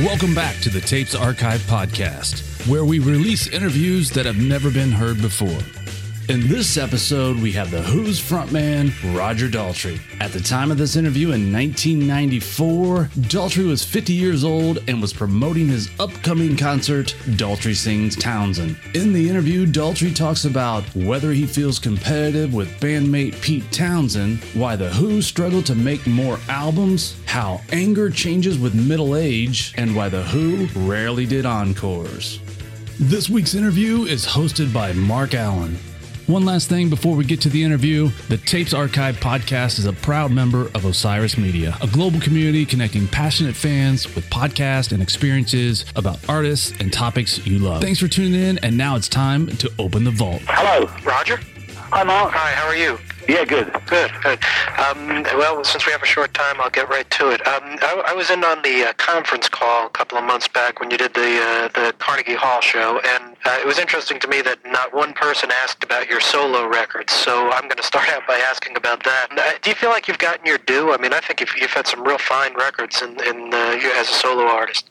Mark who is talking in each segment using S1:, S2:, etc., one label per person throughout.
S1: Welcome back to the Tapes Archive podcast, where we release interviews that have never been heard before. In this episode, we have The Who's frontman, Roger Daltrey. At the time of this interview in 1994, Daltrey was 50 years old and was promoting his upcoming concert, Daltrey Sings Townshend. In the interview, Daltrey talks about whether he feels competitive with bandmate Pete Townshend, why The Who struggle to make more albums, how anger changes with middle age, and why The Who rarely did encores. This week's interview is hosted by Mark Allen. One last thing before we get to the interview the Tapes Archive podcast is a proud member of Osiris Media, a global community connecting passionate fans with podcasts and experiences about artists and topics you love. Thanks for tuning in, and now it's time to open the vault.
S2: Hello.
S3: Roger?
S2: Hi, Mark.
S3: Hi, how are you?
S2: Yeah, good.
S3: Good, good. Um, well, since we have a short time, I'll get right to it. Um, I, I was in on the uh, conference call a couple of months back when you did the uh, the Carnegie Hall show, and uh, it was interesting to me that not one person asked about your solo records. So I'm going to start out by asking about that. Do you feel like you've gotten your due? I mean, I think you've, you've had some real fine records in, in uh, as a solo artist.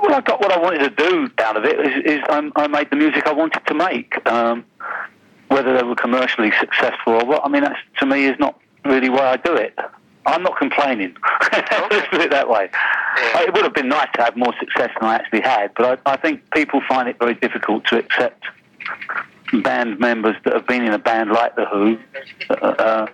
S2: Well, I got what I wanted to do out of it. Is, is I, I made the music I wanted to make. Um, whether they were commercially successful or what, I mean, that's to me is not really why I do it. I'm not complaining. Let's put it that way.
S3: Yeah.
S2: It would have been nice to have more success than I actually had, but I, I think people find it very difficult to accept band members that have been in a band like The Who uh, uh,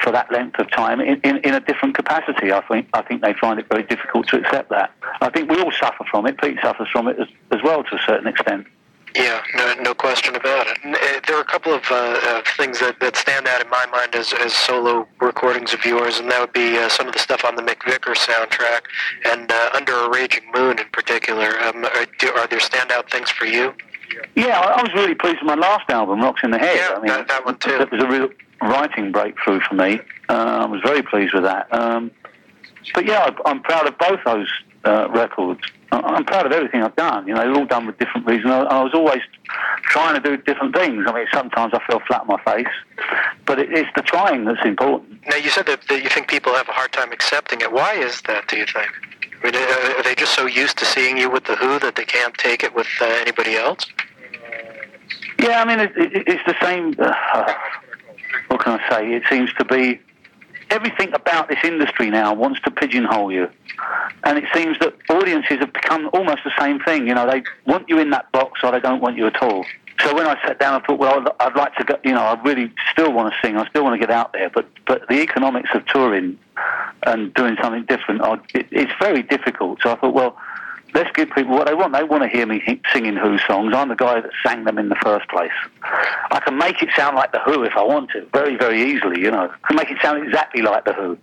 S2: for that length of time in, in, in a different capacity. I think I think they find it very difficult to accept that. I think we all suffer from it. Pete suffers from it as, as well to a certain extent.
S3: Yeah, no, no question about it. Uh, there are a couple of uh, uh, things that, that stand out in my mind as, as solo recordings of yours, and that would be uh, some of the stuff on the McVicar soundtrack and uh, Under a Raging Moon in particular. Um, are, do, are there standout things for you?
S2: Yeah, I, I was really pleased with my last album, Rocks in the Head.
S3: Yeah,
S2: I mean,
S3: that- that one too.
S2: That was a real writing breakthrough for me. Uh, I was very pleased with that. Um, but yeah, I'm proud of both those uh, records. I'm proud of everything I've done. You know, they're all done with different reasons. I, I was always trying to do different things. I mean, sometimes I fell flat on my face, but it, it's the trying that's important.
S3: Now, you said that, that you think people have a hard time accepting it. Why is that, do you think? I mean, are they just so used to seeing you with The Who that they can't take it with uh, anybody else?
S2: Yeah, I mean, it, it, it's the same. Uh, what can I say? It seems to be everything about this industry now wants to pigeonhole you, and it seems that audiences have become almost the same thing. You know, they want you in that box or they don't want you at all. So when I sat down, I thought, well, I'd like to go. You know, I really still want to sing. I still want to get out there, but but the economics of touring and doing something different, are, it, it's very difficult. So I thought, well let's give people what they want. They want to hear me singing Who songs. I'm the guy that sang them in the first place. I can make it sound like the Who if I want to, very, very easily. You know, I can make it sound exactly like the Who.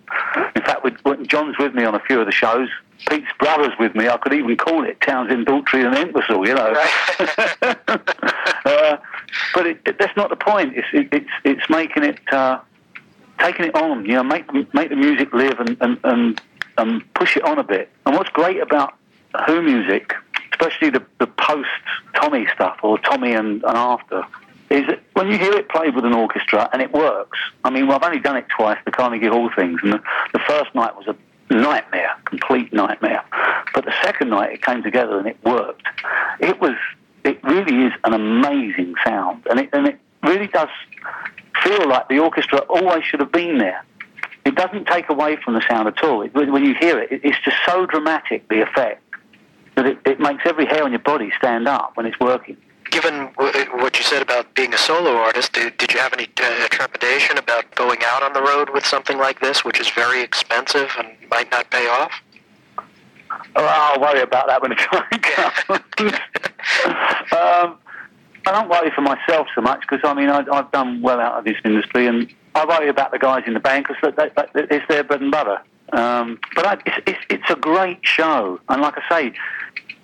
S2: In fact, when John's with me on a few of the shows. Pete's brother's with me. I could even call it Townshend, Daltrey, and Imbecile. You know, uh, but it, it, that's not the point. It's it, it's it's making it. Uh, taking it on, you know, make the, make the music live and, and, and, and push it on a bit. And what's great about Who music, especially the, the post Tommy stuff or Tommy and, and after, is that when you hear it played with an orchestra and it works. I mean, well, I've only done it twice, the Carnegie Hall things, and the, the first night was a nightmare, complete nightmare. But the second night it came together and it worked. It was, it really is an amazing sound, and it and it really does feel like the orchestra always should have been there. It doesn't take away from the sound at all. It, when you hear it, it's just so dramatic, the effect, it, makes every hair on your body stand up when it's working.
S3: Given what you said about being a solo artist, did, did you have any uh, trepidation about going out on the road with something like this, which is very expensive and might not pay off?
S2: Oh, I'll worry about that when the time comes. um, I don't worry for myself so much because I mean I, I've done well out of this industry, and I worry about the guys in the band because it's their bread and butter. Um, but I, it's, it's it's a great show, and like I say,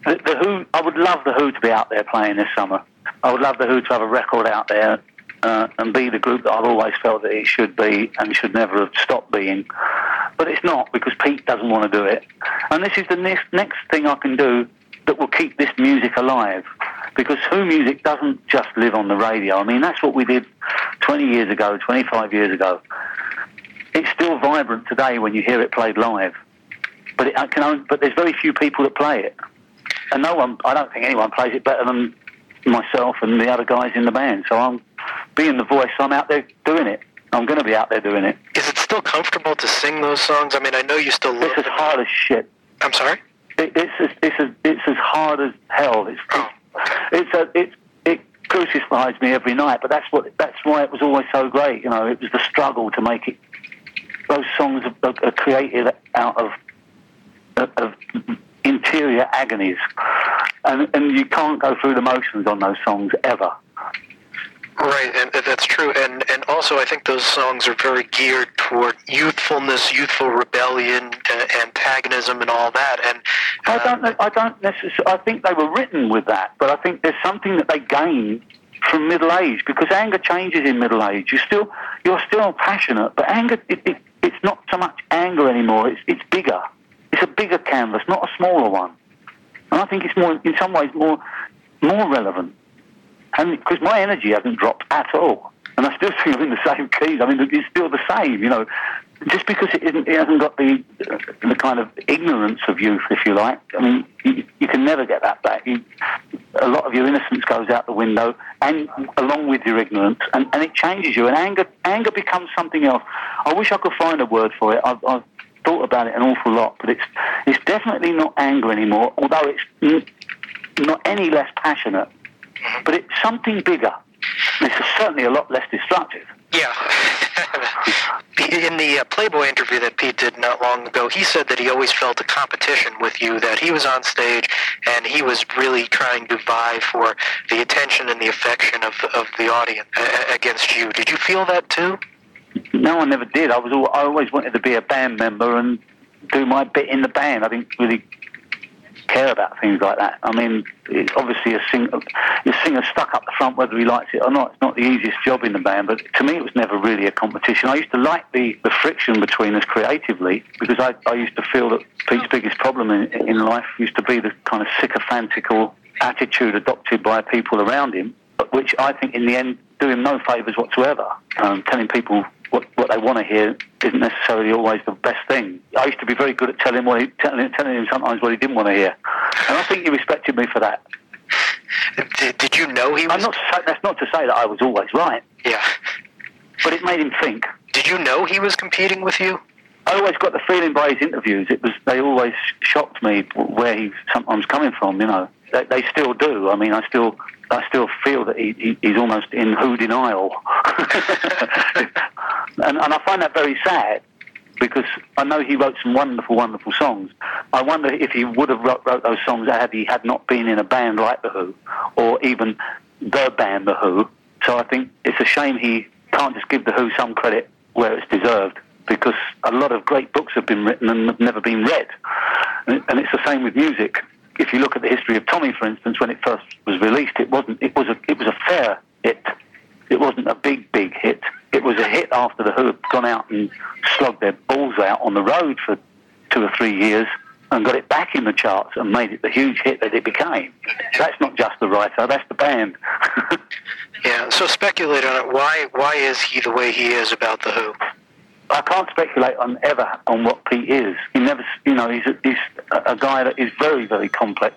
S2: the, Who. I would love the Who to be out there playing this summer. I would love the Who to have a record out there uh, and be the group that I've always felt that it should be and should never have stopped being. But it's not because Pete doesn't want to do it. And this is the next, next thing I can do that will keep this music alive. Because Who music doesn't just live on the radio. I mean, that's what we did 20 years ago, 25 years ago. It's still vibrant today when you hear it played live. but it can only, but there's very few people that play it, and no one. I don't think anyone plays it better than myself and the other guys in the band. So I'm being the voice. I'm out there doing it. I'm going to be out there doing it.
S3: Is it still comfortable to sing those songs? I mean, I know you still love
S2: It's as hard as shit.
S3: I'm sorry.
S2: It, it's as, it's as it's as hard as hell. It's
S3: Oh,
S2: it's a, it it crucifies me every night. But that's what that's why it was always so great. You know, it was the struggle to make it. Those songs are, are, are created out of of interior agonies, and and you can't go through the motions on those songs ever.
S3: Right, and that's true. And and also, I think those songs are very geared toward youthfulness, youthful rebellion, uh, antagonism, and all that. And
S2: I
S3: uh,
S2: don't. I don't necessarily. I think they were written with that, but I think there's something that they gain from middle age because anger changes in middle age. You still, you're still passionate, but anger, it, it, it's not so much anger anymore. It's it's bigger. It's a bigger canvas, not a smaller one. And I think it's more, in some ways, more more relevant. And because my energy hasn't dropped at all, and I still sing in the same keys. I mean, it's still the same, you know. Just because it, isn't, it hasn't got the the kind of ignorance of youth, if you like. I mean, you, you can never get that back. You, a lot of your innocence goes out the window, and along with your ignorance, and, and it changes you. And anger anger becomes something else. I wish I could find a word for it. I've, I've thought about it an awful lot, but it's it's definitely not anger anymore. Although it's not any less passionate, but it's something bigger. It's certainly a lot less destructive.
S3: Yeah. In the uh, Playboy interview that Pete did not long ago, he said that he always felt a competition with you, that he was on stage and he was really trying to vie for the attention and the affection of, of the audience uh, against you. Did you feel that too?
S2: No, I never did. I was all, I always wanted to be a band member and do my bit in the band. I didn't really care about things like that. I mean, it's obviously a sing, the singer stuck up the front whether he likes it or not. It's not the easiest job in the band, but to me it was never really a competition. I used to like the, the friction between us creatively because I, I used to feel that Pete's biggest problem in, in life used to be the kind of sycophantical attitude adopted by people around him, which I think in the end do him no favours whatsoever. Um, telling people what, what they want to hear isn't necessarily always the best thing. I used to be very good at telling what he, telling, telling him sometimes what he didn't want to hear, and I think he respected me for that.
S3: Did, did you know he was?
S2: I'm not. Say, that's not to say that I was always right,
S3: yeah.
S2: but it made him think.
S3: Did you know he was competing with you?
S2: I always got the feeling by his interviews, it was they always shocked me where he's sometimes coming from. You know, they, they still do. I mean, I still, I still feel that he, he, he's almost in who denial, and, and I find that very sad because I know he wrote some wonderful, wonderful songs. I wonder if he would have wrote, wrote those songs had he had not been in a band like the Who, or even the band the Who. So I think it's a shame he can't just give the Who some credit where it's deserved because a lot of great books have been written and have never been read. And and it's the same with music. If you look at the history of Tommy, for instance, when it first was released, it wasn't. It was a. It was a fair hit. It wasn't a big, big hit. It was a hit after the Who had gone out and slogged their balls out on the road for two or three years and got it back in the charts and made it the huge hit that it became. That's not just the writer. That's the band.
S3: Yeah. So speculate on it. Why? Why is he the way he is about the Who?
S2: I can't speculate on ever on what Pete is. He never, you know, he's a, he's a guy that is very, very complex.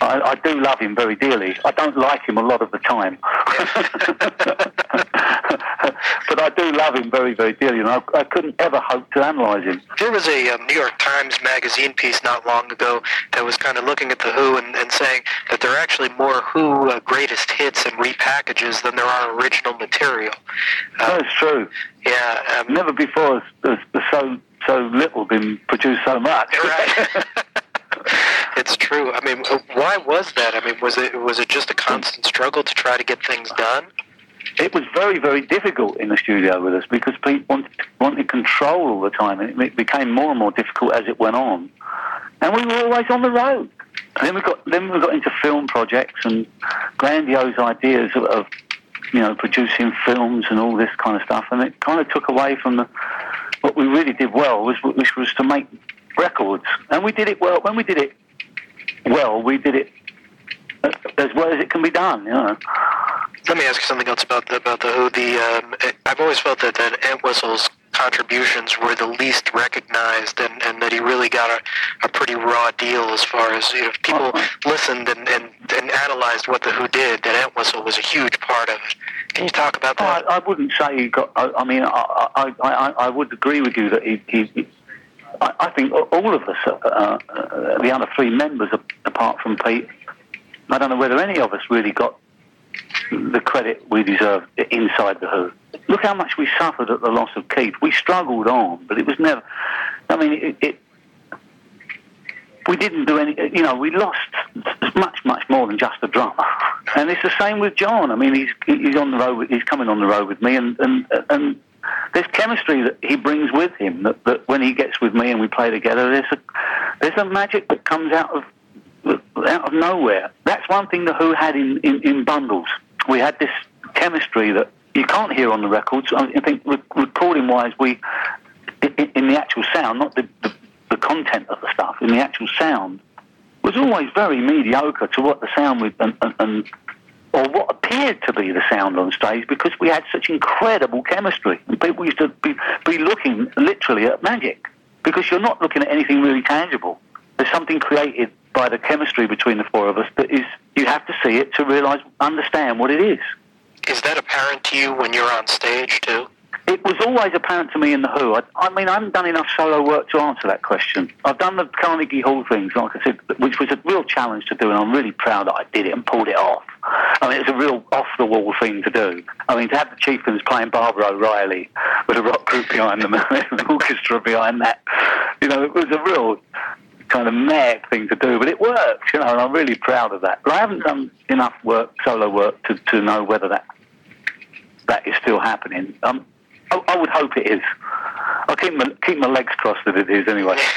S2: I, I do love him very dearly. I don't like him a lot of the time, but I do love him very, very dearly, and I, I couldn't ever hope to analyse him.
S3: There was a um, New York Times magazine piece not long ago that was kind of looking at the Who and, and saying that there are actually more Who uh, greatest hits and repackages than there are original material. Uh,
S2: That's true.
S3: yeah. Um,
S2: Never before has, has so so little been produced so much.
S3: Right. it's true. I mean, uh, why was that? I mean, was it was it just a constant struggle to try to get things done?
S2: It was very, very difficult in the studio with us because Pete wanted, wanted control all the time, and it became more and more difficult as it went on. And we were always on the road. And then we got then we got into film projects and grandiose ideas of, of you know producing films and all this kind of stuff, and it kind of took away from the what we really did well was which was to make records, and we did it well. When we did it well, we did it uh, as well as it can be done. You know.
S3: Let me ask you something else about the, about the Who. The um, I've always felt that that Entwistle's contributions were the least recognized, and, and that he really got a, a pretty raw deal as far as you know, people listened and, and, and analyzed what the Who did. That Entwistle was a huge part of it. Can you talk about that?
S2: I, I wouldn't say he got. I, I mean, I, I, I, I would agree with you that he. he I, I think all of us, uh, uh, the other three members, apart from Pete, I don't know whether any of us really got the credit we deserve inside the Who. Look how much we suffered at the loss of Keith. We struggled on, but it was never. I mean, it, it we didn't do any. You know, we lost much, much more than just a drummer. And it's the same with John. I mean, he's he's on the road. He's coming on the road with me, and and and there's chemistry that he brings with him. That, that when he gets with me and we play together, there's a there's a magic that comes out of out of nowhere. That's one thing the Who had in, in, in bundles. We had this chemistry that you can't hear on the records. I think recording wise, we in, the actual sound, not the, the the content of the stuff, in the actual sound, was always very mediocre to what the sound with and, and, and or what appeared to be the sound on stage because we had such incredible chemistry. And people used to be, be looking literally at magic because you're not looking at anything really tangible. There's something created by the chemistry between the four of us that is, you have to see it to realize, understand what it is.
S3: Is that apparent to you when you're on stage too?
S2: It was always apparent to me in The Who. I, I, mean, I haven't done enough solo work to answer that question. I've done the Carnegie Hall things, like I said, which was a real challenge to do, and I'm really proud that I did it and pulled it off. I mean, it's a real off-the-wall thing to do. I mean, to have the Chieftains playing Baba O'Riley with a rock group behind them and an orchestra behind that, you know, it was a real kind of mad thing to do, but it works, you know, and I'm really proud of that. But I haven't done enough work, solo work, to, to know whether that that is still happening. Um, I, I would hope it is. I'll keep my, keep my legs crossed that it is anyway.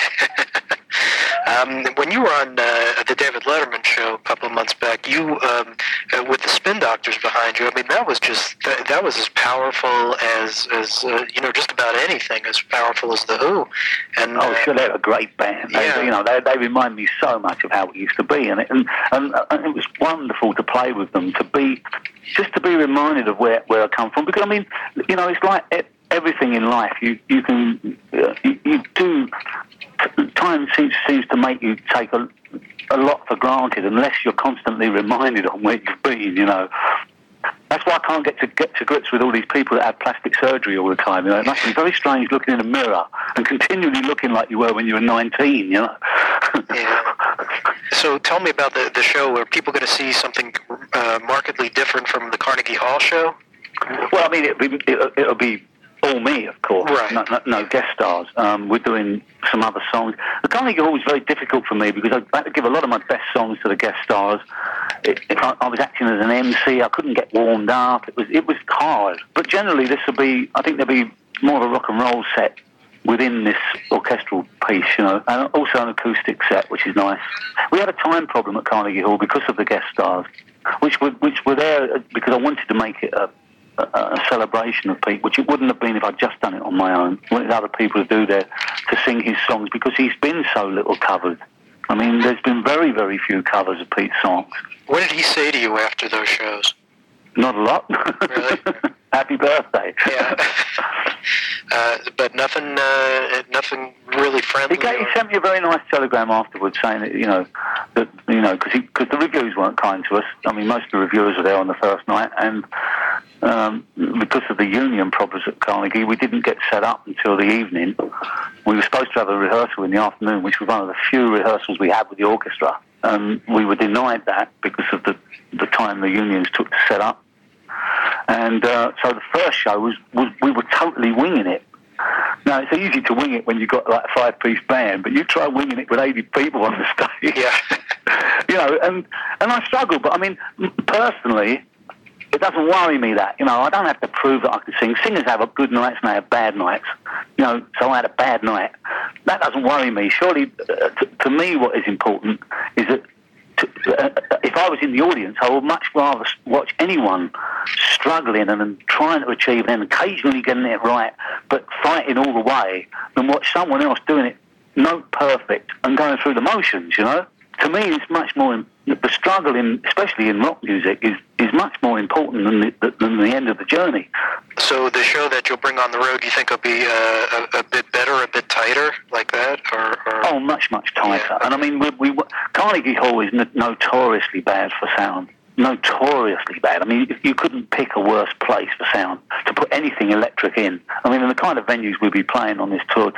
S3: Um, when you were on uh, the David Letterman show a couple of months back, you um, uh, with the Spin Doctors behind you. I mean, that was just that, that was as powerful as as uh, you know, just about anything as powerful as the Who.
S2: And oh, sure, they're a great band. They, yeah. you know, they, they remind me so much of how it used to be, and it, and, and, and it was wonderful to play with them. To be just to be reminded of where where I come from, because I mean, you know, it's like. It, everything in life, you you can uh, you, you do time seems seems to make you take a, a lot for granted unless you're constantly reminded on where you've been. You know, that's why I can't get to get to grips with all these people that have plastic surgery all the time. You know, it must be very strange looking in a mirror and continually looking like you were when you were 19. You know.
S3: yeah. So tell me about the the show. Are people going to see something uh, markedly different from the Carnegie Hall show?
S2: Well, I mean, it'll be, it'll be all me, of course.
S3: Right.
S2: No, no, no guest stars. Um, we're doing some other songs. The Carnegie Hall was very difficult for me because I had to give a lot of my best songs to the guest stars. It, it, I, I was acting as an MC. I couldn't get warmed up. It was it was hard. But generally, this will be. I think there'll be more of a rock and roll set within this orchestral piece, you know, and also an acoustic set, which is nice. We had a time problem at Carnegie Hall because of the guest stars, which were which were there because I wanted to make it a a, a, celebration of Pete, which it wouldn't have been if I'd just done it on my own. Wanted other people to do there to sing his songs because he's been so little covered. I mean, there's been very, very few covers of Pete's songs.
S3: What did he say to you after those shows?
S2: Not a lot.
S3: Really?
S2: Happy birthday.
S3: Yeah. Uh, but nothing, uh, nothing really friendly.
S2: He, gave, he, sent me a very nice telegram afterwards saying that you know that you know because the reviews weren't kind to us. I mean, most of the reviewers were there on the first night, and um, because of the union problems at Carnegie, we didn't get set up until the evening. We were supposed to have a rehearsal in the afternoon, which was one of the few rehearsals we had with the orchestra. And we were denied that because of the, the time the unions took to set up. And uh, so the first show was, was we were totally winging it. Now it's easy to wing it when you've got like a five-piece band, but you try winging it with eighty people on the stage.
S3: Yeah.
S2: you know, and and I struggle. But I mean, personally, it doesn't worry me that, you know, I don't have to prove that I can sing. Singers have good nights and they have bad nights. You know, so I had a bad night. That doesn't worry me. Surely, uh, to, to, me, what is important is that uh, if I was in the audience, I would much rather watch anyone struggling and, and trying to achieve and occasionally getting it right, but fighting all the way, than watch someone else doing it note perfect and going through the motions, you know? To me, it's much more the struggle in, especially in rock music, is, is much more important than the, than the end of the journey.
S3: So the show that you'll bring on the road, you think will be uh, a, a bit better, a bit tighter, like that, or? or...
S2: Oh, much much tighter. Yeah. And I mean, we, we Carnegie Hall is notoriously bad for sound notoriously bad. I mean, you couldn't pick a worse place for sound to put anything electric in. I mean, in the kind of venues we'll be playing on this tour,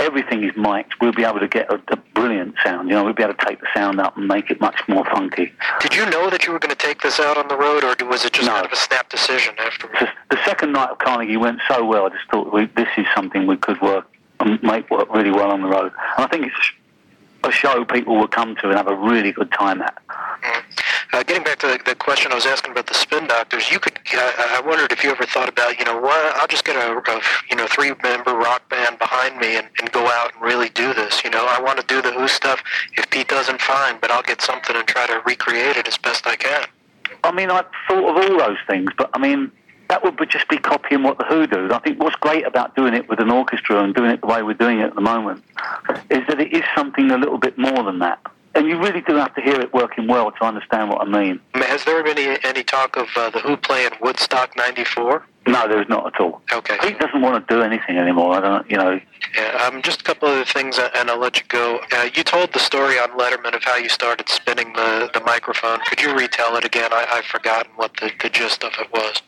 S2: everything is mic'd. We'll be able to get a, a, brilliant sound. You know, we'll be able to take the sound up and make it much more funky.
S3: Did you know that you were going to take this out on the road, or was it just no. kind of a snap decision afterwards?
S2: The, the second night of Carnegie went so well. I just thought we, this is something we could work and make work really well on the road. And I think it's a show people will come to and have a really good time at.
S3: Mm. Uh, getting back to the, the, question I was asking about the spin doctors, you could. Uh, I wondered if you ever thought about, you know, what, I'll just get a, a you know three member rock band behind me and, and go out and really do this. You know, I want to do the Who stuff. If Pete doesn't, fine, but I'll get something and try to recreate it as best I can.
S2: I mean, I thought of all those things, but I mean, that would just be copying what the Who do. I think what's great about doing it with an orchestra and doing it the way we're doing it at the moment is that it is something a little bit more than that. And you really do have to hear it working well to understand what I mean.
S3: Has there been any, any talk of uh, the Who playing Woodstock '94?
S2: No, there's not at all.
S3: Okay.
S2: Pete doesn't want to do anything anymore. I don't, you know.
S3: Yeah. Um. Just a couple other things, uh, and I'll let you go. Uh, you told the story on Letterman of how you started spinning the the microphone. Could you retell it again? I, I've forgotten what the, the gist of it was.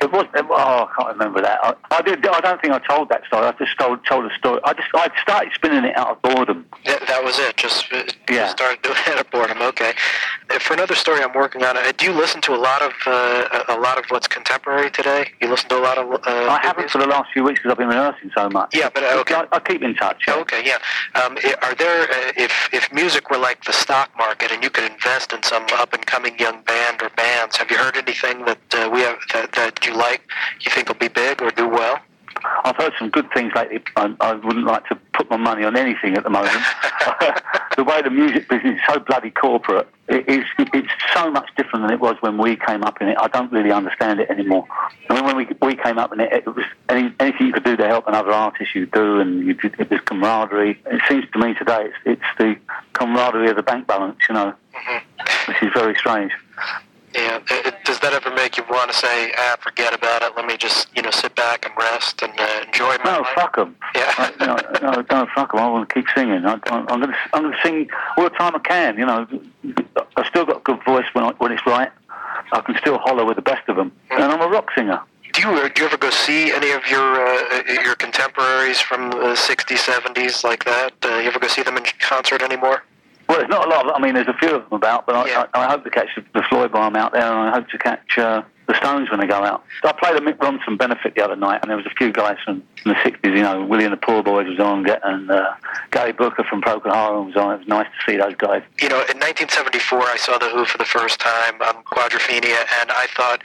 S2: It was. Oh, I can't remember that. I, I, did. I don't think I told that story. I just told told a story. I just I started spinning it out of boredom.
S3: Yeah, that was it. Just uh, yeah. started doing it out of boredom. Okay. Uh, for another story I'm working on, uh, do you listen to a lot of uh, a lot of what's contemporary today? You listen to a lot of. Uh,
S2: I haven't for the last few weeks because I've been rehearsing so much.
S3: Yeah, but okay. I,
S2: I keep in touch. Yeah.
S3: Okay, yeah. Um, are there if if music were like the stock market and you could invest in some up and coming young band or bands, have you heard anything that we have that, that you like? you think will be big or do well?
S2: I've heard some good things lately. I, I wouldn't like to put my money on anything at the moment. the way the music business is so bloody corporate, it is, it's so much different than it was when we came up in it. I don't really understand it anymore. I mean, when we, we came up in it, it was any, anything you could do to help another artist, you do, and you it was camaraderie. It seems to me today it's, it's the camaraderie of the bank balance, you know, mm-hmm. which is very strange.
S3: Yeah. It, does that ever make you want to say, ah, forget about it? Let me just, you know, sit back and rest and uh, enjoy my
S2: no,
S3: life?
S2: fuck them.
S3: Yeah.
S2: I, no, no, don't fuck them. I want to keep singing. I, am going to, I'm going to sing all the time I can. You know, I've still got a good voice when I, when it's right. I can still holler with the best of them, mm-hmm. and I'm a rock singer.
S3: Do you, do you ever go see any of your uh, your contemporaries from the '60s, '70s like that? Uh, you ever go see them in concert anymore?
S2: Well, there's not a lot. Of, I mean, there's a few of them about, but I, yeah. I, I hope to catch the Floydbomb out there, and I hope to catch uh, the Stones when they go out. I played a Mick Ronson benefit the other night, and there was a few guys from, from the 60s, you know, Willie and the Poor Boys was on, and uh, Gary Brooker from Procol Harum was on. It was nice to see those guys.
S3: You know, in 1974, I saw The Who for the first time on Quadrophenia, and I thought,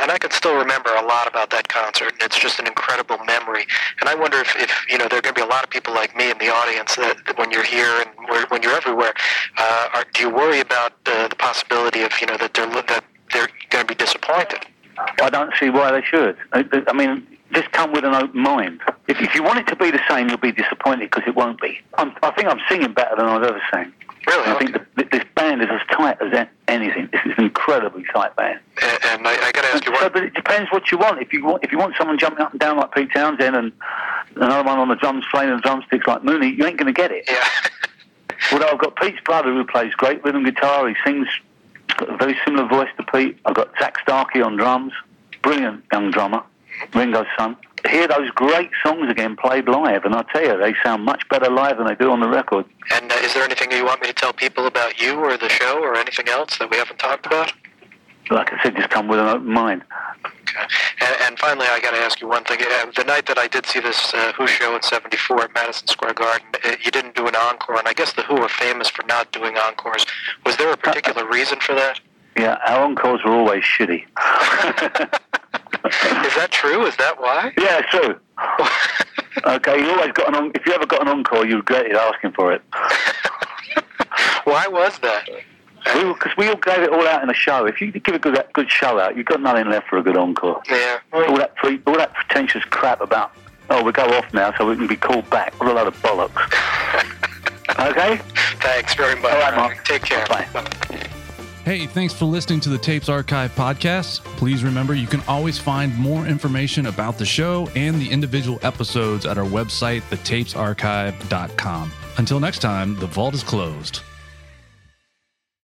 S3: and I can still remember a lot about that concert, and it's just an incredible memory. And I wonder if, if you know, there are going to be a lot of people like me in the audience that, that when you're here and when you're everywhere, uh, are, do you worry about uh, the possibility of, you know, that they're, that they're going to be disappointed.
S2: I don't see why they should. I, mean, just come with an open mind. If, if you want it to be the same, you'll be disappointed because it won't be. I'm, i think I'm singing better than I've ever sang.
S3: Really?
S2: I think the, this band is as tight as anything. This is an incredibly tight band.
S3: And, and I, I got to ask you,
S2: so, but it depends what you want. If you want, if you want someone jumping up and down like Pete Townshend and another one on the drums playing the drumsticks like Mooney, you ain't going to get it.
S3: Yeah.
S2: Although I've got Pete's brother who plays great rhythm guitar. He sings got a very similar voice to Pete. I've got Zak Starkey on drums, brilliant young drummer, Ringo's son. Hear those great songs again played live, and I tell you, they sound much better live than they do on the record.
S3: And uh, is there anything you want me to tell people about you or the show or anything else that we haven't talked about?
S2: Like I said, just come with an open mind.
S3: Okay. And, and finally, I got to ask you one thing. Uh, the night that I did see this uh, Who show in '74 at Madison Square Garden, uh, you didn't do an encore, and I guess the Who are famous for not doing encores. Was there a particular reason for that?
S2: Yeah, our encores were always shitty.
S3: Is that true? Is that why?
S2: Yeah, it's true. okay, you always got an on- if you ever got an encore, you regretted asking for it.
S3: why was that?
S2: Because we, we, all gave it all out in a show. If you give a good good show out, you've got nothing left for a good encore.
S3: Yeah.
S2: All that all that pretentious crap about oh we go off now so we can be called back. What a load of bollocks. okay.
S3: Thanks very much. All
S2: right, Mark.
S3: Take care.
S2: Bye. Bye.
S1: Hey, thanks for listening to the Tapes Archive podcast. Please remember you can always find more information about the show and the individual episodes at our website, thetapesarchive.com. Until next time, the vault is closed.